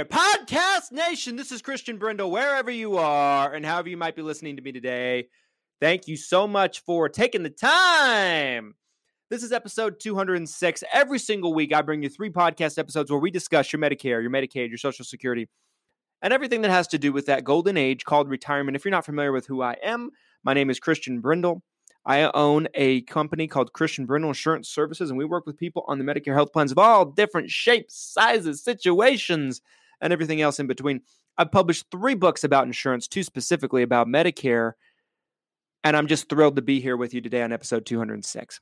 Medicare Podcast Nation? This is Christian Brindle, wherever you are and however you might be listening to me today. Thank you so much for taking the time. This is episode 206. Every single week, I bring you three podcast episodes where we discuss your Medicare, your Medicaid, your Social Security, and everything that has to do with that golden age called retirement. If you're not familiar with who I am, my name is Christian Brindle. I own a company called Christian Brindle Insurance Services, and we work with people on the Medicare health plans of all different shapes, sizes, situations, and everything else in between. I've published three books about insurance, two specifically about Medicare, and I'm just thrilled to be here with you today on episode 206.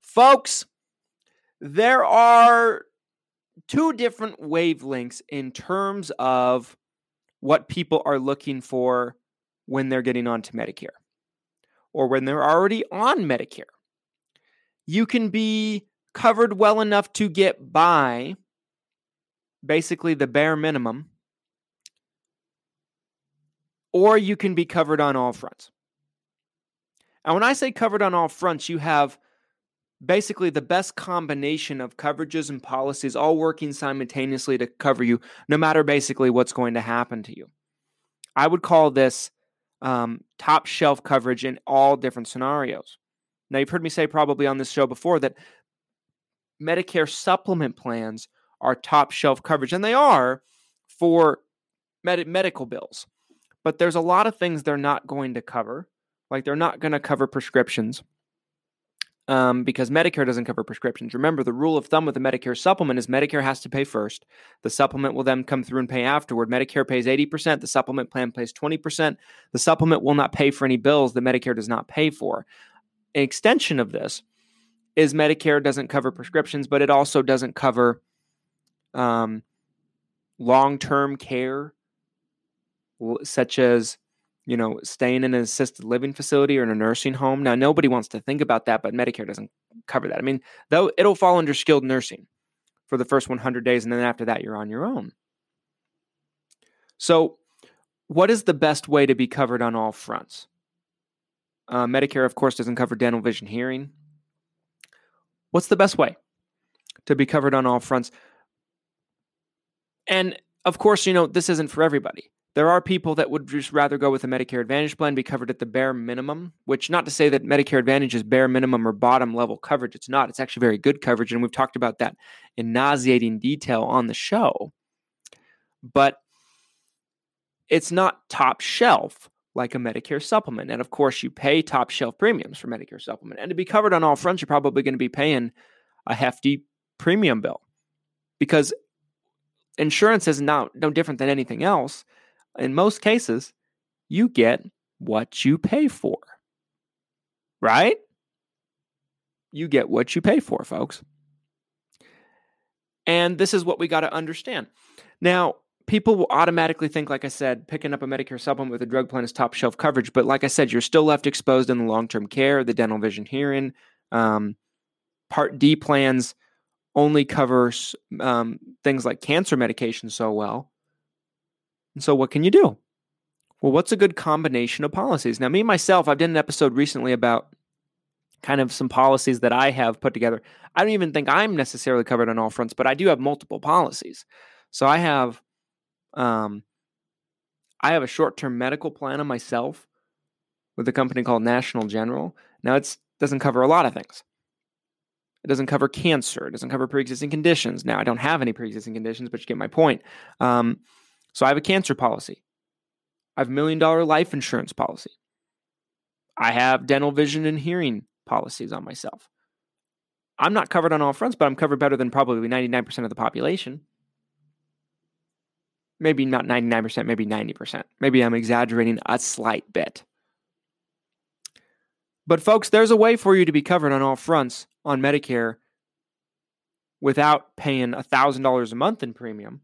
Folks, there are two different wavelengths in terms of what people are looking for when they're getting onto Medicare or when they're already on Medicare. You can be covered well enough to get by, basically the bare minimum, or you can be covered on all fronts. And when I say covered on all fronts, you have basically the best combination of coverages and policies all working simultaneously to cover you, no matter basically what's going to happen to you. I would call this um, top shelf coverage in all different scenarios. Now, you've heard me say probably on this show before that Medicare supplement plans are top shelf coverage, and they are for med- medical bills. But there's a lot of things they're not going to cover. Like they're not going to cover prescriptions um, because Medicare doesn't cover prescriptions. Remember, the rule of thumb with the Medicare supplement is Medicare has to pay first. The supplement will then come through and pay afterward. Medicare pays 80%, the supplement plan pays 20%. The supplement will not pay for any bills that Medicare does not pay for. An extension of this is Medicare doesn't cover prescriptions, but it also doesn't cover um, long term care, such as you know, staying in an assisted living facility or in a nursing home. Now, nobody wants to think about that, but Medicare doesn't cover that. I mean, though it'll fall under skilled nursing for the first 100 days, and then after that, you're on your own. So, what is the best way to be covered on all fronts? Uh, Medicare, of course, doesn't cover dental, vision, hearing. What's the best way to be covered on all fronts? And of course, you know, this isn't for everybody. There are people that would just rather go with a Medicare Advantage plan, be covered at the bare minimum, which not to say that Medicare Advantage is bare minimum or bottom level coverage. It's not. It's actually very good coverage. And we've talked about that in nauseating detail on the show. But it's not top shelf like a Medicare supplement. And of course, you pay top shelf premiums for Medicare supplement. And to be covered on all fronts, you're probably going to be paying a hefty premium bill because insurance is not no different than anything else in most cases, you get what you pay for. Right? You get what you pay for, folks. And this is what we got to understand. Now, people will automatically think, like I said, picking up a Medicare supplement with a drug plan is top shelf coverage. But like I said, you're still left exposed in the long term care, the dental, vision, hearing. Um, Part D plans only covers um, things like cancer medication so well. And so, what can you do? Well, what's a good combination of policies? Now, me myself, I've done an episode recently about kind of some policies that I have put together. I don't even think I'm necessarily covered on all fronts, but I do have multiple policies. So I have, um, I have a short-term medical plan on myself with a company called National General. Now, it doesn't cover a lot of things. It doesn't cover cancer. It doesn't cover pre-existing conditions. Now, I don't have any pre-existing conditions, but you get my point. Um, so I have a cancer policy. I have a million dollar life insurance policy. I have dental, vision, and hearing policies on myself. I'm not covered on all fronts, but I'm covered better than probably 99% of the population. Maybe not 99%, maybe 90%. Maybe I'm exaggerating a slight bit. But, folks, there's a way for you to be covered on all fronts on Medicare without paying $1,000 a month in premium.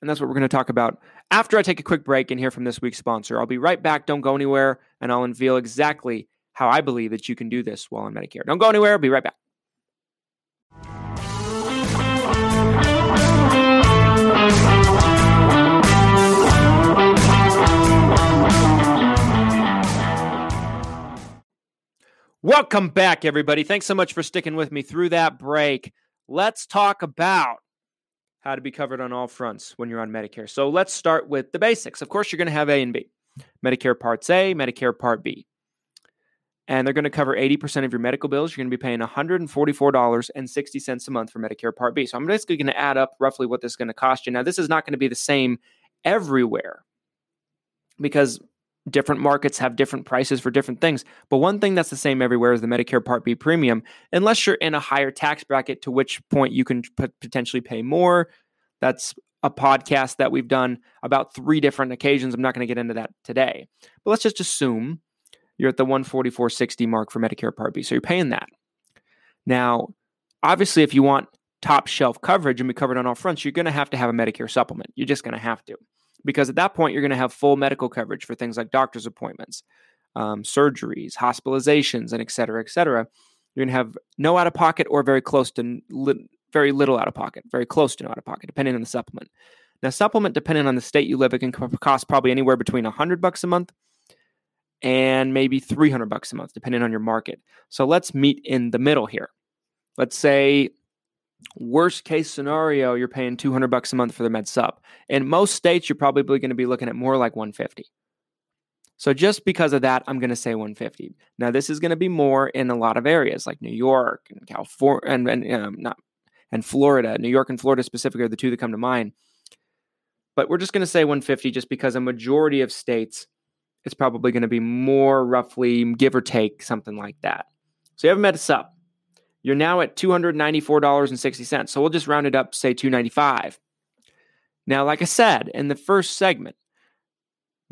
And that's what we're going to talk about after I take a quick break and hear from this week's sponsor. I'll be right back. Don't go anywhere, and I'll unveil exactly how I believe that you can do this while on Medicare. Don't go anywhere. I'll be right back. Welcome back, everybody. Thanks so much for sticking with me through that break. Let's talk about how to be covered on all fronts when you're on Medicare. So let's start with the basics. Of course, you're going to have A and B Medicare Parts A, Medicare Part B. And they're going to cover 80% of your medical bills. You're going to be paying $144.60 a month for Medicare Part B. So I'm basically going to add up roughly what this is going to cost you. Now, this is not going to be the same everywhere because different markets have different prices for different things. But one thing that's the same everywhere is the Medicare Part B premium, unless you're in a higher tax bracket, to which point you can p- potentially pay more. That's a podcast that we've done about three different occasions. I'm not going to get into that today. But let's just assume you're at the 144.60 mark for Medicare Part B. So you're paying that. Now, obviously, if you want top shelf coverage and be covered on all fronts, you're going to have to have a Medicare supplement. You're just going to have to because at that point you're going to have full medical coverage for things like doctor's appointments, um, surgeries, hospitalizations, and et cetera, et cetera. You're going to have no out of pocket or very close to li- very little out of pocket, very close to no out of pocket, depending on the supplement. Now, supplement, depending on the state you live in, can cost probably anywhere between 100 bucks a month and maybe 300 bucks a month, depending on your market. So let's meet in the middle here. Let's say Worst case scenario, you're paying 200 bucks a month for the med sup. In most states, you're probably going to be looking at more like 150. So just because of that, I'm going to say 150. Now, this is going to be more in a lot of areas like New York and California and, and um, not and Florida. New York and Florida specifically are the two that come to mind. But we're just going to say 150 just because a majority of states, it's probably going to be more roughly give or take something like that. So you have a med sup you're now at $294.60. So we'll just round it up, say 295. Now, like I said in the first segment,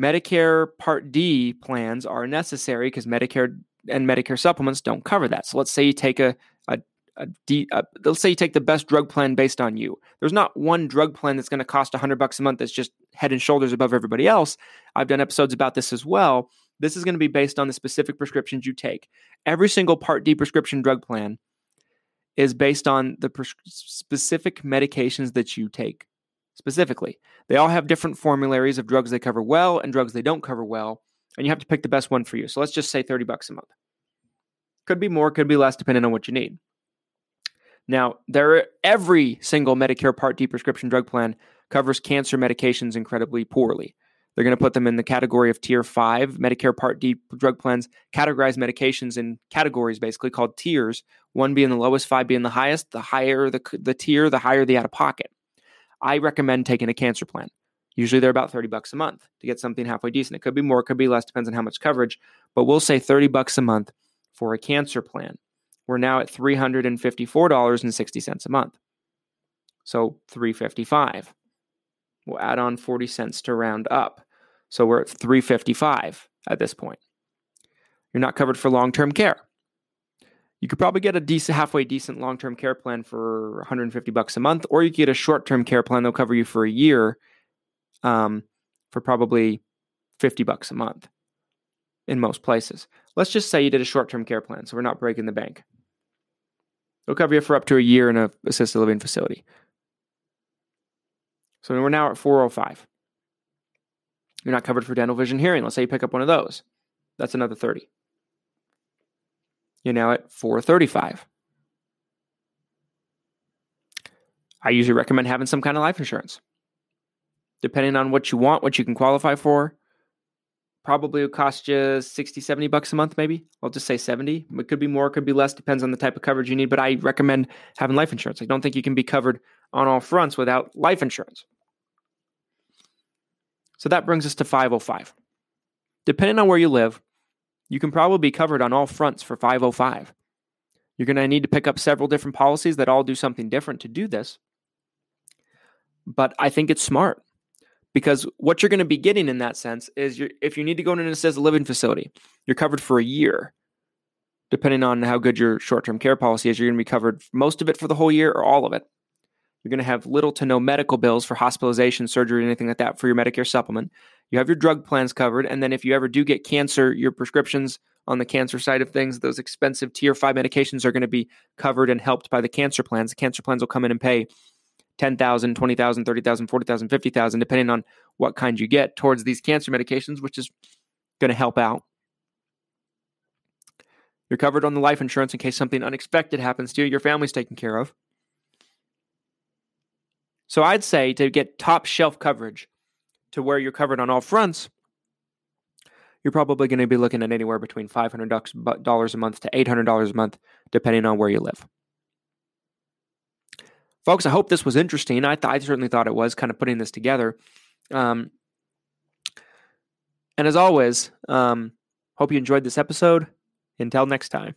Medicare Part D plans are necessary because Medicare and Medicare supplements don't cover that. So let's say you take a, a, a D, a, let's say you take the best drug plan based on you. There's not one drug plan that's going to cost 100 bucks a month that's just head and shoulders above everybody else. I've done episodes about this as well. This is going to be based on the specific prescriptions you take. Every single Part D prescription drug plan is based on the pres- specific medications that you take specifically. They all have different formularies of drugs they cover well and drugs they don't cover well, and you have to pick the best one for you. So let's just say 30 bucks a month. Could be more, could be less, depending on what you need. Now, there every single Medicare Part D prescription drug plan covers cancer medications incredibly poorly. They're going to put them in the category of tier five. Medicare Part D drug plans categorize medications in categories, basically called tiers. One being the lowest, five being the highest. The higher the, the tier, the higher the out of pocket. I recommend taking a cancer plan. Usually they're about 30 bucks a month to get something halfway decent. It could be more, it could be less, depends on how much coverage, but we'll say 30 bucks a month for a cancer plan. We're now at $354.60 a month. So 355. We'll add on 40 cents to round up. So we're at 355 at this point. You're not covered for long-term care. You could probably get a decent halfway decent long-term care plan for 150 bucks a month or you could get a short-term care plan that'll cover you for a year um, for probably 50 bucks a month in most places. Let's just say you did a short-term care plan, so we're not breaking the bank. It'll cover you for up to a year in a assisted living facility. So we're now at 405. You're not covered for dental vision hearing. Let's say you pick up one of those. That's another 30. You're now at 435. I usually recommend having some kind of life insurance. Depending on what you want, what you can qualify for, probably would cost you 60, 70 bucks a month, maybe. I'll just say 70. It could be more, could be less, depends on the type of coverage you need. But I recommend having life insurance. I don't think you can be covered on all fronts without life insurance. So that brings us to 505. Depending on where you live, you can probably be covered on all fronts for 505. You're going to need to pick up several different policies that all do something different to do this. But I think it's smart because what you're going to be getting in that sense is if you need to go into an assisted living facility, you're covered for a year. Depending on how good your short term care policy is, you're going to be covered most of it for the whole year or all of it. You're going to have little to no medical bills for hospitalization, surgery, anything like that for your Medicare supplement. You have your drug plans covered. And then if you ever do get cancer, your prescriptions on the cancer side of things, those expensive tier five medications are going to be covered and helped by the cancer plans. The cancer plans will come in and pay 10,000, 20,000, 30,000, 40,000, 50,000, depending on what kind you get towards these cancer medications, which is going to help out. You're covered on the life insurance in case something unexpected happens to you, your family's taken care of. So I'd say to get top shelf coverage to where you're covered on all fronts, you're probably going to be looking at anywhere between $500 a month to $800 a month, depending on where you live. Folks, I hope this was interesting. I, th- I certainly thought it was kind of putting this together. Um, and as always, um, hope you enjoyed this episode. Until next time.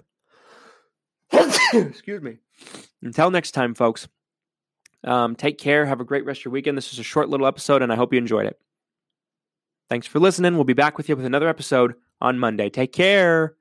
Excuse me. Until next time, folks. Um, take care. Have a great rest of your weekend. This is a short little episode, and I hope you enjoyed it. Thanks for listening. We'll be back with you with another episode on Monday. Take care.